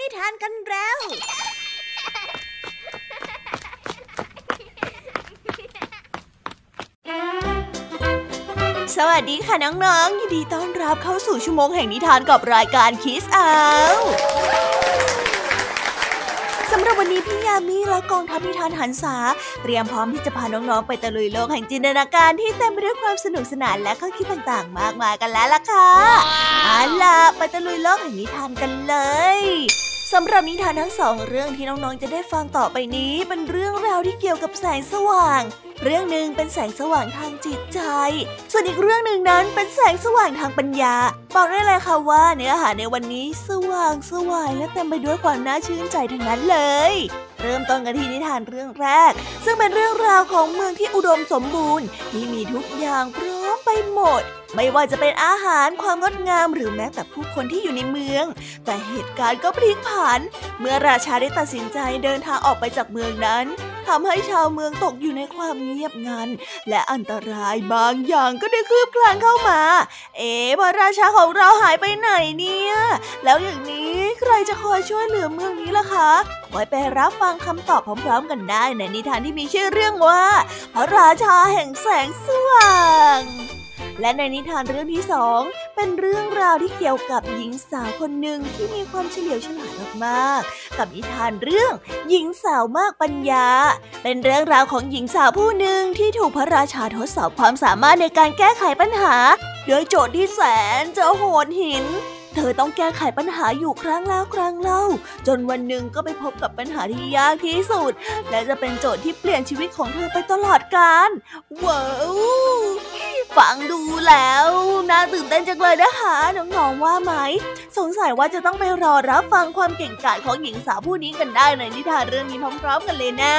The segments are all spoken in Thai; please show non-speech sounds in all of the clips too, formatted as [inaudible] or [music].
นิทานกันแล้ว สวัสดีค่ะน้องๆ ยินดีต้อนรับเข้าสู่ชั่วโมงแห่งนิทานกับรายการคิสเอาสำหรับวันนี้พี่ยามีและกองทัพนิทานหันษาเตรียมพร้อมที่จะพาน้องๆ ไปตะลุยโลกแห่งจินตนาการที่เต็มไปด้วยความสนุกสนานและข้อคิดต่างๆ มากมายกันแล้วล่ะค่ะเอาล่ะไปตะลุยโลกแห่งนิทานกันเลย สำหรับนิทานทั้งสองเรื่องที่น้องๆจะได้ฟังต่อไปนี้เป็นเรื่องราวที่เกี่ยวกับแสงสว่าง เรื่องหนึ่งเป็นแสงสว่างทางจิตใจ ส่วนอีกเรื่องหนึ่งนั้นเป็นแสงสว่างทางปัญญา บอกได้เลยค่ะว่าเนื้อหาในวันนี้สว่างสวายและเต็มไปด้วยความน่าชื่นใจทั้งนั้นเลย เริ่มต้นกันที่นิทานเรื่องแรก ซึ่งเป็นเรื่องราวของเมืองที่อุดมสมบูรณ์ที่มีทุกอย่างพร้อม ไปหมด ไม่ว่าจะเป็นอาหารความงดงามหรือแม้แต่ผู้คนที่อยู่ในเมือง แต่เหตุการณ์ก็พลิกผัน เมื่อราชาได้ตัดสินใจเดินทางออกไปจากเมืองนั้น ทำให้ชาวเมืองตกอยู่ในความเงียบงัน และอันตรายบางอย่างก็ได้คืบคลานเข้ามา เอ๋พระราชาของเราหายไปไหนเนี่ย แล้วอย่างนี้ใครจะคอยช่วยเหลือเมืองนี้ล่ะคะไว้ไปรับฟังคำตอบพร้อม ๆ กันได้ในนิทานที่มีชื่อเรื่องว่า พระราชาแห่งแสงสว่าง และในนิทานเรื่องที่สองเป็นเรื่องราวที่เกี่ยวกับหญิงสาวคนหนึ่งที่มีความเฉลียวฉลาดมากๆ กับนิทานเรื่องหญิงสาวมากปัญญา เป็นเรื่องราวของหญิงสาวผู้หนึ่งที่ถูกพระราชาทดสอบความสามารถในการแก้ไขปัญหา โดยโจทย์ที่แสนจะโหดหินเธอต้องแก้ไขปัญหาอยู่ครั้งแล้วครั้งเล่า จนวันหนึ่งก็ไปพบกับปัญหาที่ยากที่สุด และจะเป็นโจทย์ที่เปลี่ยนชีวิตของเธอไปตลอดกาลว้าว ฟังดูแล้วน่าตื่นเต้นจังเลยนะคะน้องๆว่าไหม สงสัยว่าจะต้องไปรอรับฟังความเก่งกาจของหญิงสาวผู้นี้กันได้ในนิทานเรื่องนี้พร้อมๆกันเลยนะ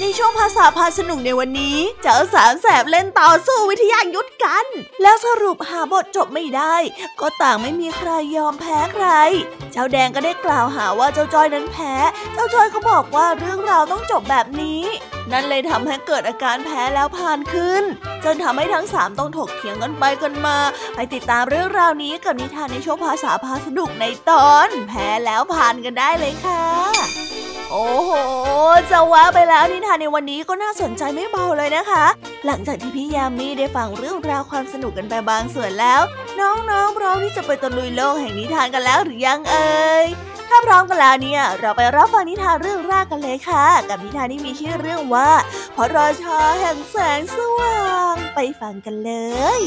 ในช่วงภาษาพาสนุกในวันนี้ เจ้าสามแสบเล่นต่อสู้วิทยายุทธกัน แล้วสรุปหาบทจบไม่ได้ ก็ต่างไม่มีใครยอมแพ้ใคร เจ้าแดงก็ได้กล่าวหาว่าเจ้าจอยนั้นแพ้ เจ้าจอยเขาบอกว่าเรื่องราวต้องจบแบบนี้ นั่นเลยทำให้เกิดอาการแพ้แล้วผ่านขึ้น จนทำให้ทั้งสามต้องถกเถียงกันไปกันมา ไปติดตามเรื่องราวนี้กับนิทานในช่วงภาษาพาสนุกในตอน แพ้แล้วผ่านกันได้เลยค่ะ โอ้โหจะว่าไปแล้วนิทานในวันนี้ก็น่าสนใจไม่เบาเลยนะคะ หลังจากที่พี่ยามีได้ฟังเรื่องราวความสนุกกันไปบางส่วนแล้ว น้องๆพร้อมที่จะไปตะลุยโลกแห่งนิทานกันแล้วหรือยังเอ่ย ถ้าพร้อมกันแล้วเนี่ย เราไปรับฟังนิทานเรื่องแรกกันเลยค่ะ กับนิทานที่มีชื่อเรื่องว่าพระราชาแห่งแสงสว่าง ไปฟังกันเลย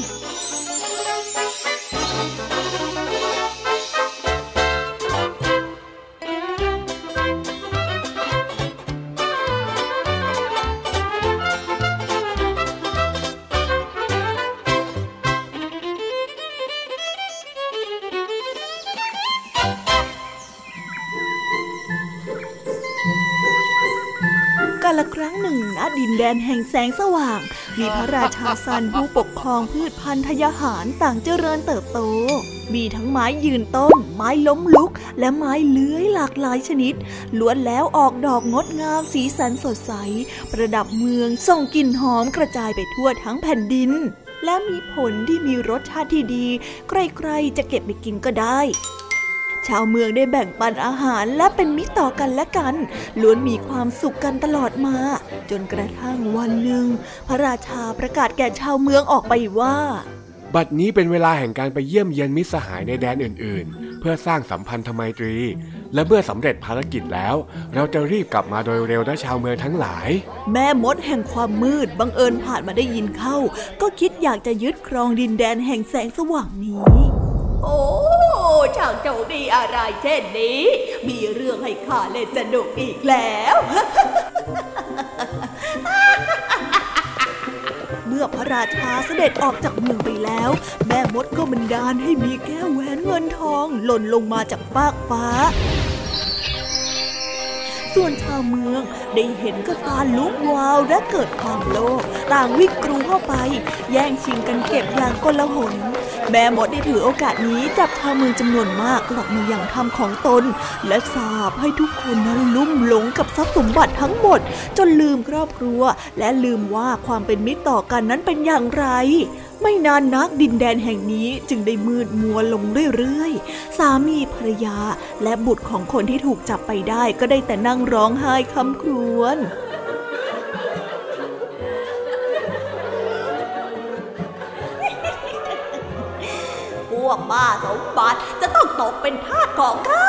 แดนแห่งแสงสว่าง มีพระราชาซันผู้ปกครองพืชพันธุ์ทยาหารต่างเจริญเติบโต มีทั้งไม้ยืนต้น ไม้ล้มลุก และไม้เลื้อยหลากหลายชนิด ล้วนแล้วออกดอกงดงามสีสันสดใส ประดับเมืองส่งกลิ่นหอมกระจายไปทั่วทั้งแผ่นดิน และมีผลที่มีรสชาติที่ดี ใครๆจะเก็บไปกินก็ได้ ชาวเมืองได้แบ่งปันอาหารและเป็นมิตรต่อกันและกัน ล้วนมีความสุขกันตลอดมา จนกระทั่งวันหนึ่ง พระราชาประกาศแก่ชาวเมืองออกไปว่า บัดนี้เป็นเวลาแห่งการไปเยี่ยมเยียนมิตรสหายในแดนอื่น ๆ เพื่อสร้างสัมพันธไมตรี และเมื่อสำเร็จภารกิจแล้ว เราจะรีบกลับมาโดยเร็วนะชาวเมืองทั้งหลาย แม่มดแห่งความมืดบังเอิญผ่านมาได้ยินเข้า ก็คิดอยากจะยึดครองดินแดนแห่งแสงสว่างนี้ โอ้ช่างเจ้าดีอะไรเช่นนี้ มีเรื่องให้ข้าเล่นสนุกอีกแล้วเมื่อพระราชาเสด็จออกจากเมืองไปแล้ว แม่มดก็บันดาลให้มีแก้วแหวนเงินทองหล่นลงมาจากฟากฟ้า ส่วนชาวเมืองได้เห็นก็ตาลุกวาวและเกิดความโลภต่างวิ่งกรูเข้าไป แย่งชิงกันเก็บอย่างกลหน แม่มดได้ถือโอกาสนี้จับชาวเมืองจำนวนมากกลับมาอย่างธรรมของตน และสาบให้ทุกคนนั้นลุ่มหลงกับทรัพย์สมบัติทั้งหมด จนลืมครอบครัว และลืมว่าความเป็นมิตรต่อกันนั้นเป็นอย่างไรไม่นานนักดินแดนแห่งนี้จึงได้มืดมัวลงเรื่อยๆ สามีภรรยาและบุตรของคนที่ถูกจับไปได้ก็ได้แต่นั่งร้องไห้คำครวญ วกบ้าสมบัติจะต้องตกเป็นทาสของข้า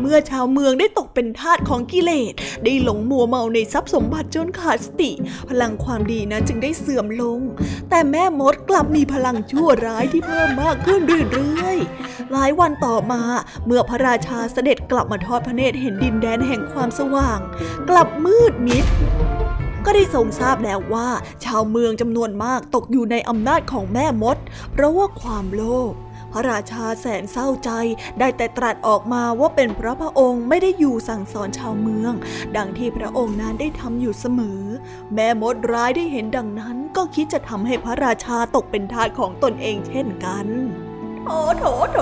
เมื่อชาวเมืองได้ตกเป็นทาสของกิเลส ได้หลงมัวเมาในทรัพย์สมบัติจนขาดสติ พลังความดีนั้นจึงได้เสื่อมลง แต่แม่มดกลับมีพลังชั่วร้ายที่เพิ่มมากขึ้นเรื่อยๆ หลายวันต่อมาเมื่อพระราชาเสด็จกลับมาทอดพระเนตรเห็นดินแดนแห่งความสว่าง กลับมืดมิดก็ได้ทรงทราบแล้วว่า ชาวเมืองจำนวนมากตกอยู่ในอำนาจของแม่มด เพราะว่าความโลภ พระราชาแสนเศร้าใจได้แต่ตรัสออกมาว่าเป็นเพราะพระองค์ไม่ได้อยู่สั่งสอนชาวเมือง ดังที่พระองค์นั้นได้ทำอยู่เสมอ แม่มดร้ายได้เห็นดังนั้นก็คิดจะทำให้พระราชาตกเป็นทาสของตนเองเช่นกันโถโถโถ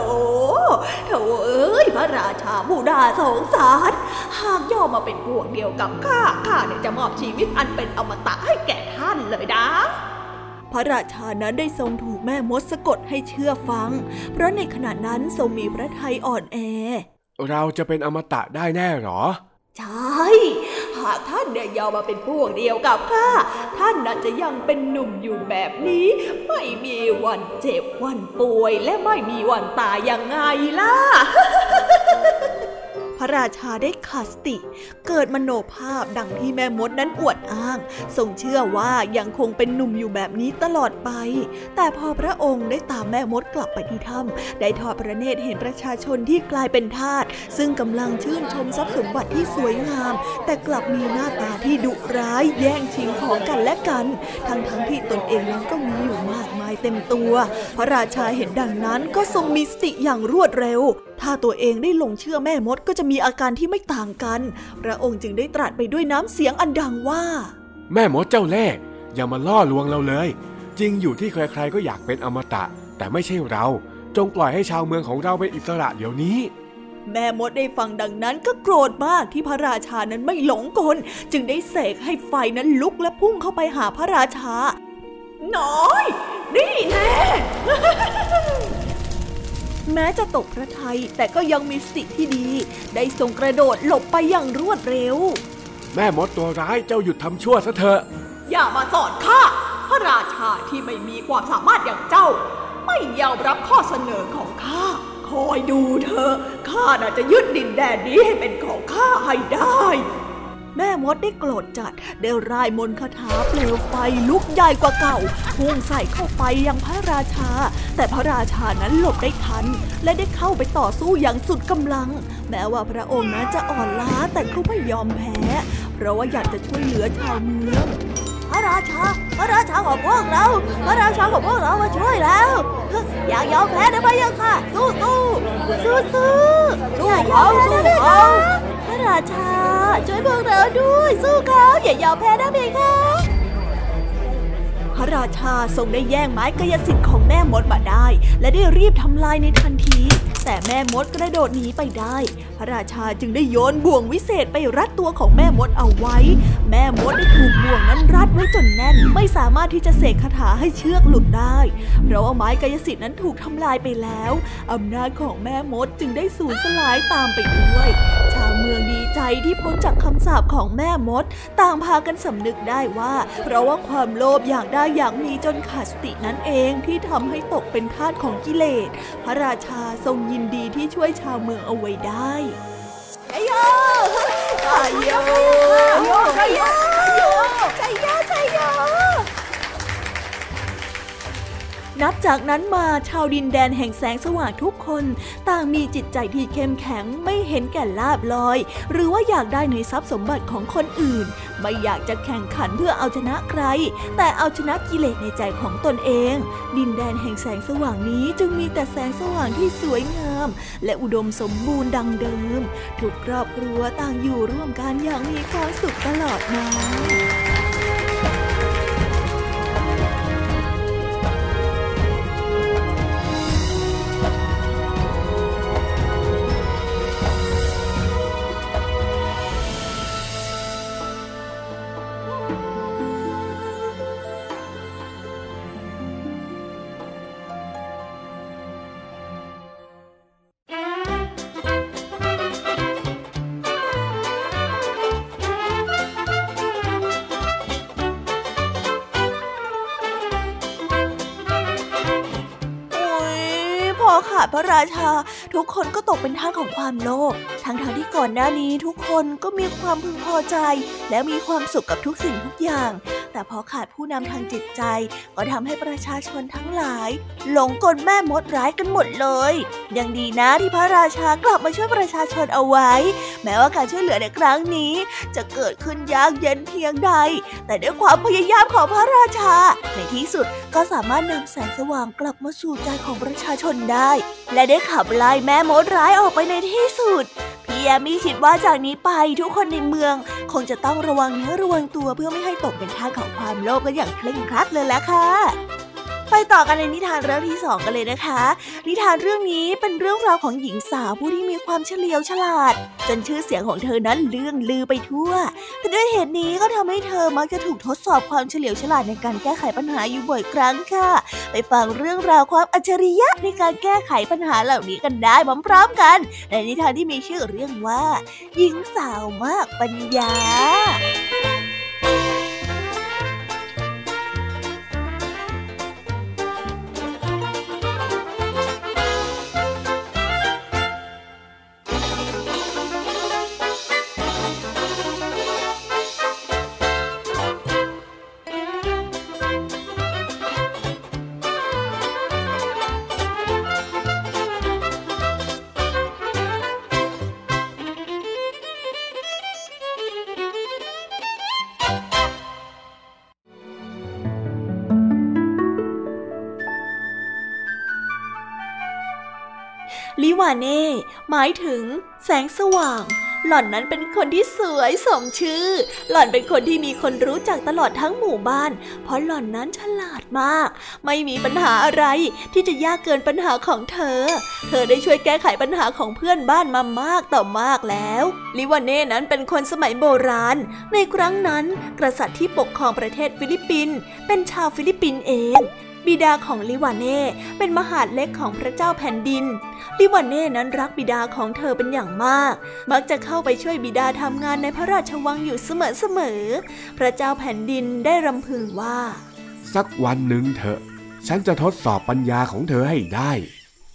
โถเอ้ยพระราชาผู้น่าสงสาร หากย่อมาเป็นพวกเดียวกับข้า ข้าเนี่ยจะมอบชีวิตอันเป็นอมตะให้แก่ท่านเลยนะ พระราชานั้นได้ทรงถูกแม่มดสะกดให้เชื่อฟัง เพราะในขณะนั้นทรงมีพระทัยอ่อนแอ เราจะเป็นอมตะได้แน่หรอ ใช่ หากท่านเนี่ยยอมมาเป็นพวกเดียวกับข้า ท่านน่าจะยังเป็นหนุ่มอยู่แบบนี้ ไม่มีวันเจ็บวันป่วยและไม่มีวันตายยังไงล่ะพ ระราชาได้ขาดสติ เกิดมโนภาพดังที่แม่มดนั้นอวดอ้าง ทรงเชื่อว่ายังคงเป็นหนุ่มอยู่แบบนี้ตลอดไป แต่พอพระองค์ได้ตามแม่มดกลับไปที่ถ้ำได้ทอดพระเนตรเห็นประชาชนที่กลายเป็นทาสซึ่งกำลังชื่นชมทรัพย์สมบัติที่สวยงาม แต่กลับมีหน้าตาที่ดุร้ายแย่งชิงของกันและกัน ทั้งทั้งที่ตนเองนั้นก็มีอยู่มากายเต็มตัว พระราชาเห็นดังนั้นก็ทรงมีสติอย่างรวดเร็ว ถ้าตัวเองได้ลงเชื่อแม่มดก็จะมีอาการที่ไม่ต่างกัน พระองค์จึงได้ตรัสไปด้วยน้ำเสียงอันดังว่า แม่มดเจ้าเล่ห์อย่ามาล่อลวงเราเลย จริงอยู่ที่ใครๆก็อยากเป็นอมตะ แต่ไม่ใช่เรา จงปล่อยให้ชาวเมืองของเราเป็นอิสระเดี๋ยวนี้แม่มดได้ฟังดังนั้นก็โกรธมากที่พระราชานั้นไม่หลงกล จึงได้เสกให้ไฟนั้นลุกและพุ่งเข้าไปหาพระราชา น้อย นี่แน่แม้จะตกพระทัยแต่ก็ยังมีสติที่ดี ได้ทรงกระโดดหลบไปอย่างรวดเร็ว แม่มดตัวร้ายเจ้าหยุดทำชั่วซะเถอะ อย่ามาสอนข้าพระราชาที่ไม่มีความสามารถอย่างเจ้า ไม่ยอมรับข้อเสนอของข้าคอยดูเถอะข้าน่าจะยึดดินแดนนี้ให้เป็นของข้าให้ได้ แม่มดได้โกรธจัดได้ร่ายมนต์คาถาเปลวไฟลุกใหญ่กว่าเก่าพุ่งใส่เข้าไปยังพระราชา แต่พระราชานั้นหลบได้ทัน และได้เข้าไปต่อสู้อย่างสุดกำลัง แม้ว่าพระองค์นั้นจะอ่อนล้าแต่ก็ไม่ยอมแพ้ เพราะว่าอยากจะช่วยเหลือชาวเมืองพระราชา พระราชาของพวกเรา พระราชาของพวกเรามาช่วยแล้ว อย่ายอมแพ้นะพะยะค่ะ สู้สู้สู้สู้สู้เขาสู้เขา ระราชา ช่วยพวกเราด้วย สู้เขาอย่ายอมแพ้นะเพคะพระราชาทรงได้แย่งไม้กายสิทธิ์ของแม่มดมาได้ และได้รีบทำลายในทันที แต่แม่มดกระโดดหนีไปได้ พระราชาจึงได้โยนบ่วงวิเศษไปรัดตัวของแม่มดเอาไว้ แม่มดได้ถูกบ่วงนั้นรัดไว้จนแน่น ไม่สามารถที่จะเสกคาถาให้เชือกหลุดได้ เพราะว่าไม้กายสิทธิ์นั้นถูกทำลายไปแล้วอำนาจของแม่มดจึงได้สูญสลายตามไปด้วย ที่พ้นจากคำสาปของแม่มด ต่างพากันสำนึกได้ว่า เพราะว่าความโลภอยากได้อยากมีจนขาดสตินั่นเองที่ทำให้ตกเป็นทาสของกิเลส พระราชาทรงยินดีที่ช่วยชาวเมืองเอาไว้ได้ชัยโยชัยโยชัยโยชัยโยชัยโย นับจากนั้นมาชาวดินแดนแห่งแสงสว่างทุกคน ต่างมีจิตใจที่เข้มแข็งไม่เห็นแก่ลาบลอย หรือว่าอยากได้ในทรัพย์สมบัติของคนอื่น ไม่อยากจะแข่งขันเพื่อเอาชนะใคร แต่เอาชนะกิเลสในใจของตนเอง ดินแดนแห่งแสงสว่างนี้จึงมีแต่แสงสว่างที่สวยงาม และอุดมสมบูรณ์ดังเดิม ทุกครอบครัวต่างอยู่ร่วมกันอย่างมีความสุขตลอดมา พระราชา ทุกคนก็ตกเป็นท่าของความโลภทั้งๆทที่ก่อนหน้านี้ทุกคนก็มีความพึงพอใจ และมีความสุขกับทุกสิ่งทุกอย่าง แต่พอขาดผู้นำทางจิตใจ ก็ทำให้ประชาชนทั้งหลาย หลงกลแม่มดร้ายกันหมดเลย ยังดีนะที่พระราชากลับมาช่วยประชาชนเอาไว้ แม้ว่าการช่วยเหลือในครั้งนี้ จะเกิดขึ้นยากเย็นเพียงใด แต่ด้วยความพยายามของพระราชา ในที่สุดก็สามารถนำแสงสว่างกลับมาสู่ใจของประชาชนได้ และได้ขับไล่แม่มดร้ายออกไปในที่สุด พี่แอมี่คิดว่าจากนี้ไปทุกคนในเมือง คงจะต้องระวังเนื้อระวังตัวเพื่อไม่ให้ตกเป็นทาสของความโลภกันอย่างเคร่งครัดเลยแหละค่ะ ไปต่อกันในนิทานเรื่องที่สองกันเลยนะคะ นิทานเรื่องนี้เป็นเรื่องราวของหญิงสาวผู้ที่มีความเฉลียวฉลาด จนชื่อเสียงของเธอนั้นเลื่องลือไปทั่วแต่ด้วยเหตุนี้ก็ทำให้เธอมักจะถูกทดสอบความเฉลียวฉลาดในการแก้ไขปัญหาอยู่บ่อยครั้งค่ะ ไปฟังเรื่องราวความอัจฉริยะในการแก้ไขปัญหาเหล่านี้กันได้พร้อมๆกัน ในนิทานที่มีชื่อเรื่องว่า หญิงสาวมากปัญญา เน่หมายถึง แสงสว่าง หล่อนนั้นเป็นคนที่สวยสมชื่อ หล่อนเป็นคนที่มีคนรู้จักตลอดทั้งหมู่บ้าน เพราะหล่อนนั้นฉลาดมาก ไม่มีปัญหาอะไรที่จะยากเกินปัญหาของเธอ เธอได้ช่วยแก้ไขปัญหาของเพื่อนบ้านมามากต่อมากแล้วลิวาเน่นั้นเป็นคนสมัยโบราณ ในครั้งนั้น กษัตริย์ที่ปกครองประเทศฟิลิปปินส์เป็นชาวฟิลิปปินส์เอง บิดาของลิวานเน่เป็นมหาดเล็กของพระเจ้าแผ่นดิน ลิวานเน่นั้นรักบิดาของเธอเป็นอย่างมาก มักจะเข้าไปช่วยบิดาทำงานในพระราชวังอยู่เสมอๆ พระเจ้าแผ่นดินได้รำพึงว่า สักวันหนึ่งเถอะ ฉันจะทดสอบปัญญาของเธอให้ได้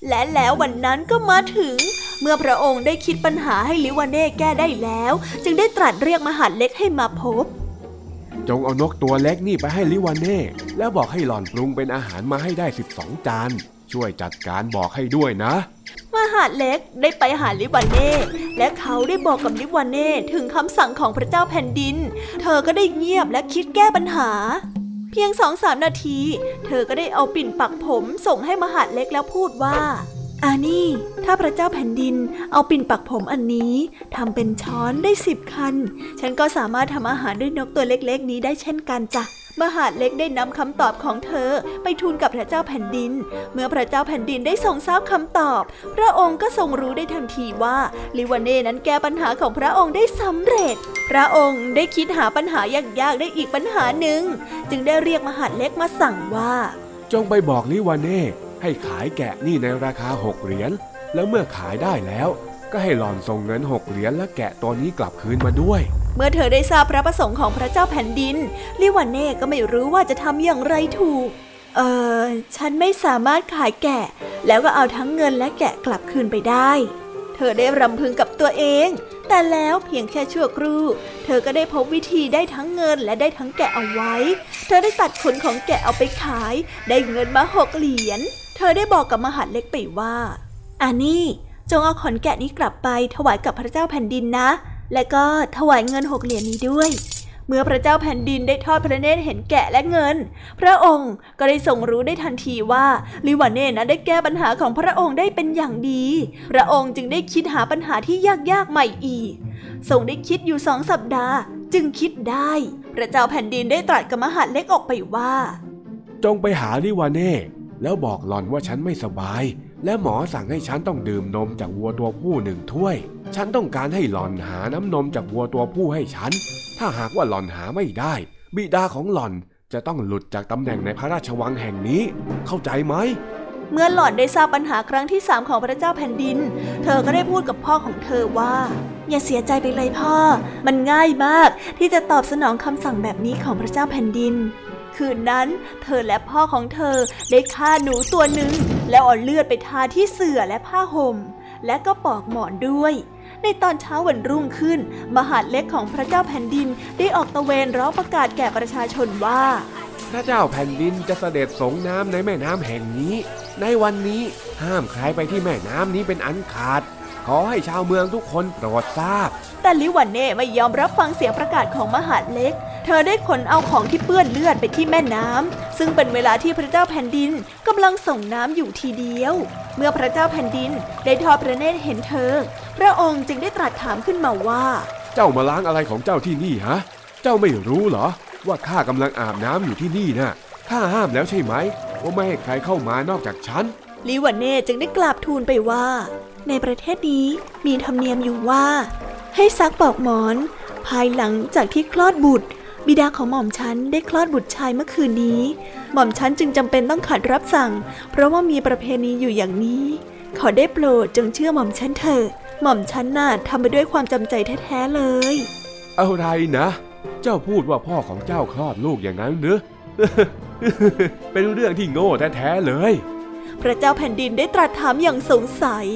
และแล้ววันนั้นก็มาถึง เมื่อพระองค์ได้คิดปัญหาให้ลิวานเน่แก้ได้แล้ว จึงได้ตรัสเรียกมหาดเล็กให้มาพบ จงเอานกตัวเล็กนี่ไปให้ลิวานเน่แล้วบอกให้หล่อนปรุงเป็นอาหารมาให้ได้สิบสองจาน ช่วยจัดการบอกให้ด้วยนะมหาดเล็กได้ไปหาลิวานเน่และเขาได้บอกกับลิวานเน่ถึงคำสั่งของพระเจ้าแผ่นดิน เธอก็ได้เงียบและคิดแก้ปัญหา เพียงสองสามนาที เธอก็ได้เอาปิ่นปักผมส่งให้มหาดเล็กแล้วพูดว่า อานี่ ถ้าพระเจ้าแผ่นดินเอาปิ่นปักผมอันนี้ทำเป็นช้อนได้สิบคัน ฉันก็สามารถทำอาหารด้วยนกตัวเล็กๆ นี้ได้เช่นกันจ้ะมหาดเล็กได้นำคำตอบของเธอไปทูลกับพระเจ้าแผ่นดิน เมื่อพระเจ้าแผ่นดินได้ทรงทราบคำตอบ พระองค์ก็ทรงรู้ได้ทันทีว่าลิวานเน่นั้นแก้ปัญหาของพระองค์ได้สำเร็จ พระองค์ได้คิดหาปัญหายากๆได้อีกปัญหาหนึ่ง จึงได้เรียกมหาดเล็กมาสั่งว่า จงไปบอกลิวานเน่ ให้ขายแกะนี่ในราคาหกเหรียญ แล้วเมื่อขายได้แล้ว ก็ให้หลอนส่งเงินหกเหรียญและแกะตัวนี้กลับคืนมาด้วย เมื่อเธอได้ทราบพระประสงค์ของพระเจ้าแผ่นดิน ลิวานเน่ก็ไม่รู้ว่าจะทำอย่างไรถูก เออฉันไม่สามารถขายแกะ แล้วก็เอาทั้งเงินและแกะกลับคืนไปได้ เธอได้รำพึงกับตัวเอง แต่แล้วเพียงแค่ชั่วครู่ เธอก็ได้พบวิธีได้ทั้งเงินและได้ทั้งแกะเอาไว้ เธอได้ตัดขนของแกะเอาไปขาย ได้เงินมาหกเหรียญ เธอได้บอกกับมหาดเล็กไปว่าอานี่จงเอาขนแกะนี้กลับไปถวายกับพระเจ้าแผ่นดินนะ และก็ถวายเงินหกเหรียญนี้ด้วย เมื่อพระเจ้าแผ่นดินได้ทอดพระเนตรเห็นแกะและเงิน พระองค์ก็ได้ทรงรู้ได้ทันทีว่าลิวานเน่นั้นได้แก้ปัญหาของพระองค์ได้เป็นอย่างดี พระองค์จึงได้คิดหาปัญหาที่ยากๆใหม่อีก ทรงได้คิดอยู่สองสัปดาห์ จึงคิดได้ พระเจ้าแผ่นดินได้ตรัสกับมหาเล็กออกไปว่า จงไปหาลิวานเน่แล้วบอกหล่อนว่าฉันไม่สบาย และหมอสั่งให้ฉันต้องดื่มนมจากวัวตัวผู้หนึ่งถ้วย ฉันต้องการให้หล่อนหาน้ำนมจากวัวตัวผู้ให้ฉัน ถ้าหากว่าหล่อนหาไม่ได้ บิดาของหล่อนจะต้องหลุดจากตำแหน่งในพระราชวังแห่งนี้ เข้าใจไหม เมื่อหล่อนได้ทราบปัญหาครั้งที่สามของพระเจ้าแผ่นดิน เธอก็ได้พูดกับพ่อของเธอว่า อย่าเสียใจไปเลยพ่อ มันง่ายมากที่จะตอบสนองคำสั่งแบบนี้ของพระเจ้าแผ่นดิน คืนนั้น เธอและพ่อของเธอได้ฆ่าหนูตัวหนึ่งแล้วเอาเลือดไปทาที่เสื่อและผ้าห่ม และก็ปอกหมอนด้วย ในตอนเช้าวันรุ่งขึ้น มหาดเล็กของพระเจ้าแผ่นดินได้ออกตะเวนร้องประกาศแก่ประชาชนว่า พระเจ้าแผ่นดินจะเสด็จสงน้ำในแม่น้ำแห่งนี้ ในวันนี้ห้ามใครไปที่แม่น้ำนี้เป็นอันขาด ขอให้ชาวเมืองทุกคนโปรดทราบ แต่ลิวันเน่ไม่ยอมรับฟังเสียงประกาศของมหาดเล็ก เธอได้ขนเอาของที่เปื้อนเลือดไปที่แม่น้ำซึ่งเป็นเวลาที่พระเจ้าแผ่นดินกำลังส่งน้ำอยู่ทีเดียว เมื่อพระเจ้าแผ่นดินได้ทอดพระเนตรเห็นเธอ พระองค์จึงได้ตรัสถามขึ้นมาว่า เจ้ามาล้างอะไรของเจ้าที่นี่ฮะ เจ้าไม่รู้เหรอ ว่าข้ากำลังอาบน้ำอยู่ที่นี่นะ่ะข้าห้ามแล้วใช่ไหมว่าไม่ให้ใครเข้ามานอกจากฉันลิวันเน่จึงได้กราบทูลไปว่า ในประเทศนี้มีธรรมเนียมอยู่ว่า ให้ซักปลอกหมอน ภายหลังจากที่คลอดบุตร บิดาของหม่อมฉันได้คลอดบุตรชายเมื่อคืนนี้ หม่อมฉันจึงจำเป็นต้องขัดรับสั่ง เพราะว่ามีประเพณีอยู่อย่างนี้ ขอได้โปรดจงเชื่อหม่อมฉันเถอะหม่อมฉันน่ะทำไปด้วยความจำใจแท้ๆเลย อะไรนะ เจ้าพูดว่าพ่อของเจ้าคลอดลูกอย่างนั้นหรือเป็นเรื่องที่โง่แท้ๆเลย พระเจ้าแผ่นดินได้ตรัสถามอย่างสงสัย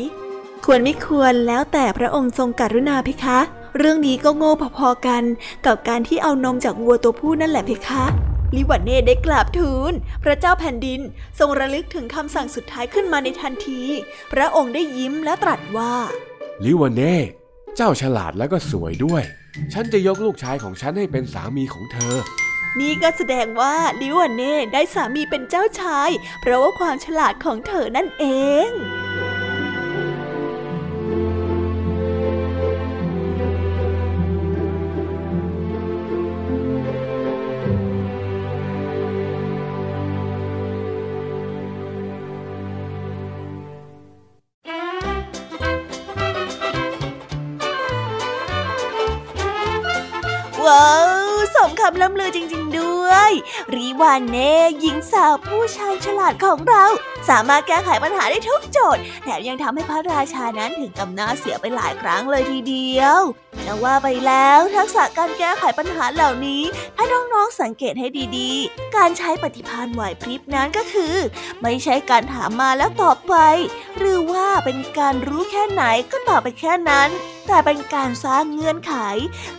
ควรไม่ควรแล้วแต่พระองค์ทรงกรุณาเพคะ เรื่องนี้ก็โง่พอๆกันกับการที่เอานมจากวัวตัวผู้นั่นแหละเพคะลิวันเน่ได้กราบทูลพระเจ้าแผ่นดินทรงระลึกถึงคำสั่งสุดท้ายขึ้นมาในทันที พระองค์ได้ยิ้มและตรัสว่าลิวานเน่เจ้าฉลาดแล้วก็สวยด้วย ฉันจะยกลูกชายของฉันให้เป็นสามีของเธอ นี่ก็แสดงว่าลิวันเน่ได้สามีเป็นเจ้าชาย เพราะว่าความฉลาดของเธอนั่นเอง รีวานเน่หญิงสาวผู้ชายฉลาดของเรา สามารถแก้ไขปัญหาได้ทุกโจทย์แถมยังทำให้พระราชานั้นถึงกำหน้าเสียไปหลายครั้งเลยทีเดียวแต่ว่าไปแล้วทักษะการแก้ไขปัญหาเหล่านี้ ถ้าน้องๆสังเกตให้ดีๆ การใช้ปฏิภาณไหวพริบนั้นก็คือ ไม่ใช่การถามมาแล้วตอบไป หรือว่าเป็นการรู้แค่ไหนก็ตอบไปแค่นั้น แต่เป็นการสร้างเงื่อนไข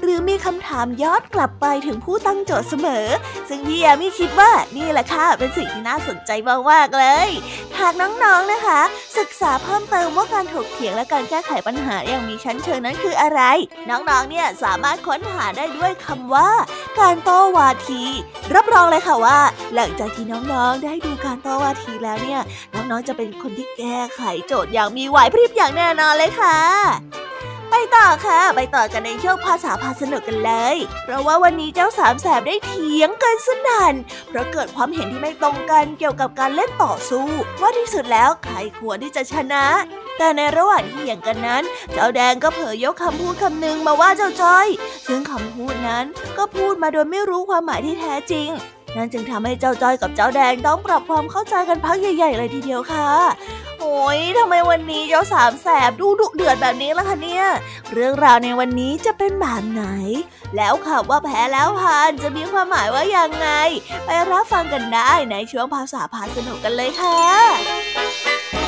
หรือมีคำถามย้อนกลับไปถึงผู้ตั้งโจทย์เสมอ ซึ่งพี่แอมี่คิดว่านี่แหละค่ะเป็นสิ่งที่น่าสนใจมากๆเลย หากน้องๆนะคะ ศึกษาเพิ่มเติมว่าการถกเถียงและการแก้ไขปัญหาอย่างมีชั้นเชิงนั้นคืออะไร น้องๆเนี่ยสามารถค้นหาได้ด้วยคำว่า การโต้วาที รับรองเลยค่ะว่า หลังจากที่น้องๆได้ดูการโต้วาทีแล้วเนี่ยน้องๆจะเป็นคนที่แก้ไขโจทย์อย่างมีไหวพริบอย่างแน่นอนเลยค่ะ ไปต่อค่ะ ไปต่อกันในช่วงภาษาพาสนุกกันเลย เพราะว่าวันนี้เจ้าสามแสบได้เถียงกันสนั่น เพราะเกิดความเห็นที่ไม่ตรงกันเกี่ยวกับการเล่นต่อสู้ ว่าที่สุดแล้วใครควรที่จะชนะ แต่ในระหว่างที่เถียงกันนั้น เจ้าแดงก็เผยยกคำพูดคำหนึ่งมาว่าเจ้าจ้อย ซึ่งคำพูดนั้นก็พูดมาโดยไม่รู้ความหมายที่แท้จริง นั่นจึงทำให้เจ้าจ้อยกับเจ้าแดงต้องปรับความเข้าใจกันพักใหญ่ๆเลยทีเดียวค่ะโอ้ยทำไมวันนี้เจ้าสามแสบดูดุเดือดแบบนี้ล่ะคะเนี่ย เรื่องราวในวันนี้จะเป็นแบบไหน แล้วค่ะว่าแพ้แล้วพานจะมีความหมายว่าอย่างไง ไปรับฟังกันได้ในช่วงภาษาพาสนุกกันเลยค่ะ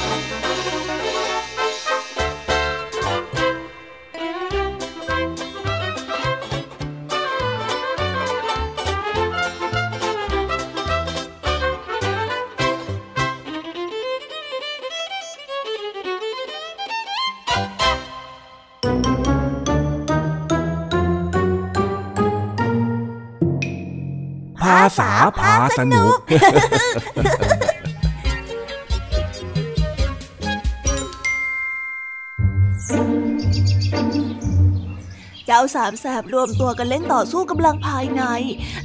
ษาพาสนุก เจ้าสามแสบรวมตัวกันเล่นต่อสู้กำลังภายใน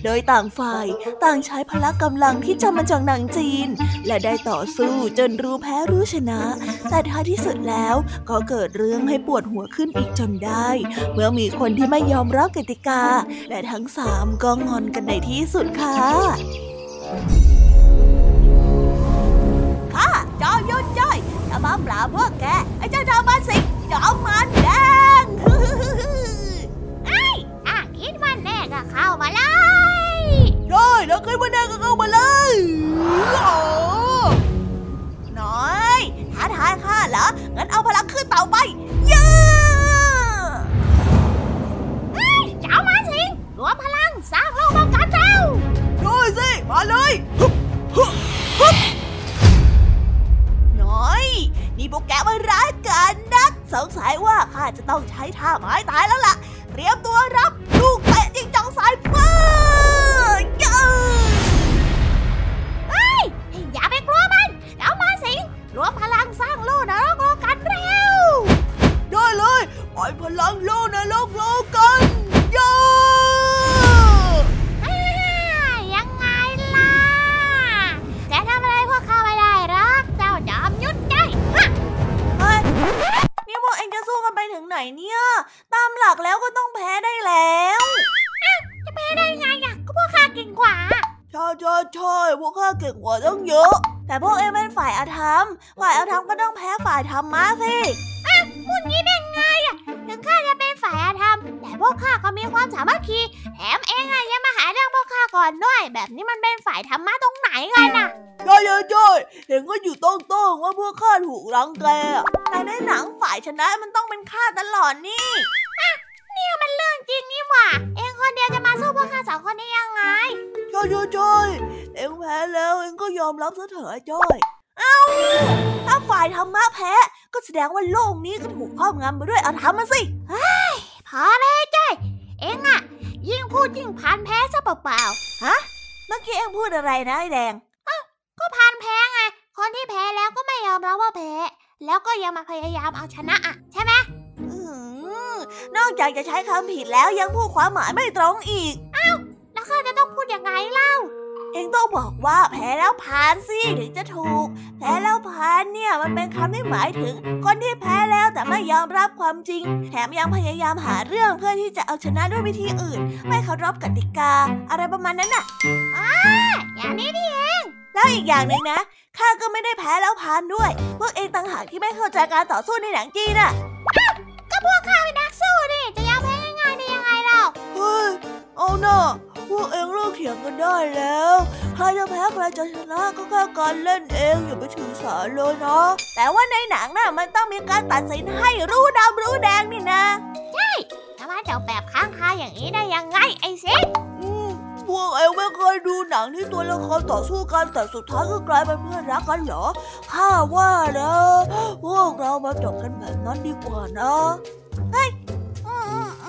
โดยต่างฝ่ายต่างใช้พละกำลังที่จำมาจากหนังจีน และได้ต่อสู้จนรู้แพ้รู้ชนะ แต่ท้ายที่สุดแล้วก็เกิดเรื่องให้ปวดหัวขึ้นอีกจนได้ เมื่อมีคนที่ไม่ยอมรับกติกา และทั้งสามก็งอนกันในที่สุดค่ะข้าจอมยุทธจ้อยจะมาปราบพวกแกไอ้เจ้าจอมมันสิจอมมันแดง เข้ามาเลยได้แล้วขึ้นมาได้ก็เข้ามาเลยน้อยท้าทายข้าเหรอ งั้นเอาพลังขึ้นเต่าไปเยอะเจ้ามาสิงรวมพลังสร้างโลกมังกรเจ้าได้สิ มาเลยฮึน้อย นี่พวกแกมันร้ายกันนัก สงสัยว่าข้าจะต้องใช้ท่าไม้ตายแล้วล่ะ เตรียมตัวรับ กข้าก็มีความสามัคคีแถมเองอะยังมาหาเรื่องพวกข้าก่อนด้วย แบบนี้มันเป็นฝ่ายธรรมะตรงไหนกันอะใช่ใช่ใช่เห็นก็อยู่ต้องต้องว่าพวกข้าถูกรังแกแต่ในหนังฝ่ายชนะมันต้องเป็นข้าตลอดนี่อะนี่มันเรื่องจริงนี่หว่า เองคนเดียวจะมาสู้พวกข้าสองคนได้ยังไงจ้อยจ้อยเอ็งแพ้แล้วเอ็งก็ยอมรับซะเถอะจ้อยเอ้าถ้าฝ่ายธรรมะแพ้ก็แสดงว่าโลกนี้ก็ถูกครอบงำไปด้วยอธรรมมาสิเฮ้ย พอเลยจ้อยเอ็งอะยิ่งพูดยิ่งพันแพ้ซะเปล่าๆฮะเมื่อกี้เอ็งพูดอะไรนะไอ้แดงอ้าก็พันแพ้ไงคนที่แพ้แล้วก็ไม่ยอมรับว่าแพ้ แล้วก็ยังมาพยายามเอาชนะอะใช่ไหมนอกจากจะใช้คำผิดแล้วยังพูดความหมายไม่ตรงอีกอ้าวแล้วข้าจะต้องพูดยังไงเล่า เองต้องบอกว่าแพ้แล้วผ่านสิถึงจะถูก แพ้แล้วผ่านเนี่ยมันเป็นคำที่หมายถึง คนที่แพ้แล้วแต่ไม่ยอมรับความจริง แถมยังพยายามหาเรื่องเพื่อที่จะเอาชนะด้วยวิธีอื่น ไม่เคารพกติกา อะไรประมาณนั้นน่ะอ่าอย่างนี้นี่เองแล้วอีกอย่างหนึ่งนะข้าก็ไม่ได้แพ้แล้วผ่านด้วย พวกเองต่างหากที่ไม่เข้าใจการต่อสู้ในหนังจีนน่ะก็พวกข้าเป็นนักสู้ดิจะยอมแพ้ง่ายๆได้ยังไงเราเฮ้ย เอาหน่าพวกเองเลิกเถียงกันได้แล้ว ใครจะแพ้ใครจะชนะก็แค่การเล่นเองอย่าไปถือสาเลยนะ แต่ว่าในหนังน่ะมันต้องมีการตัดสินให้รู้ดำรู้แดงนี่นะ ใช่ทำไมจบแบบค้างคาอย่างนี้ได้ยังไงไอ้ซิพวกเองไม่เคยดูหนังที่ตัวละครต่อสู้กันแต่สุดท้ายก็กลายเป็นเพื่อนรักกันเหรอ ข้าว่านะพวกเรามาจบกันแบบนั้นดีกว่านะ เฮ้ย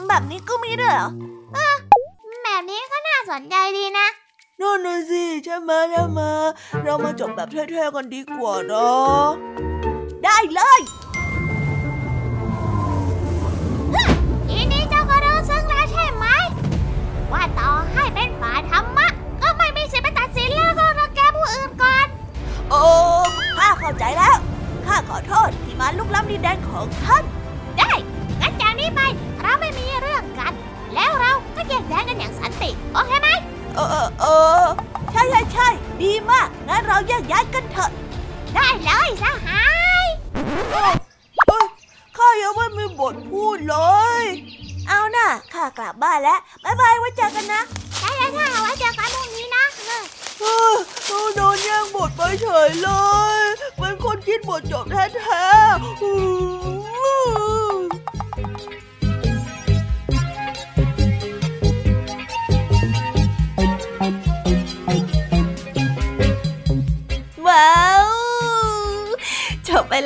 แบบนี้ก็มีด้วยเหรอ แบบนี้ก็น่าสนใจดีนะนั่นน่ะสิใช่ไหมใช่ไหมเรามาจบแบบเท่ๆกันดีกว่านะได้เลยทีนี้เจ้าก็รู้ซึ้งแล้วใช่ไหม ว่าต่อให้เป็นฝ่ายธรรมะ ก็ไม่มีสิทธิ์ไปตัดสินแล้วก็รังแกผู้อื่นก่อน โอ้ข้าเข้าใจแล้ว ข้าขอโทษที่มาลุกล้ำดินแดนของท่าน ได้ งั้นจากนี้ไป ก็แยกย้ายกันอย่างสันติโอเคไหมเออเออเออใช่ใช่ใช่ดีมากงั้นเราแยกย้ายกันเถอะ ได้เลยสหายข้ายังไม่มีบทพูดเลย เอาน่ะข้ากลับบ้านแล้วบายบายไว้เจอกันนะใช่ใช่ใช่ไว้เจอกันพรุ่งนี้นะเออโดนแย่งบทไปเฉยเลย เป็นคนคิดบทจบแท้ๆ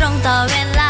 撞到原来。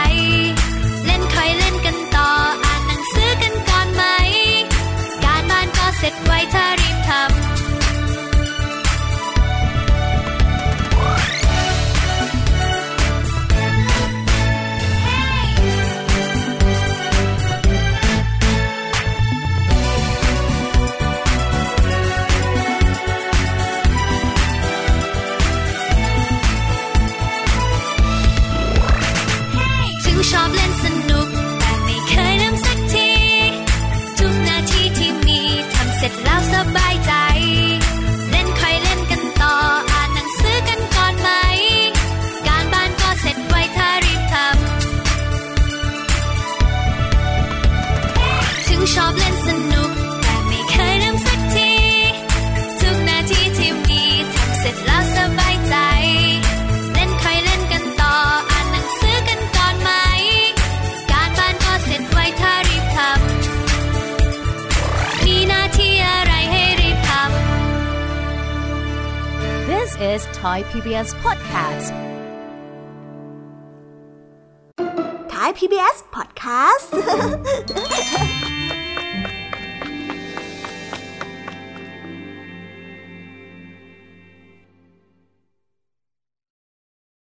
Zet love stap bijtaal. is Thai PBS Podcast. Thai PBS Podcast? [laughs]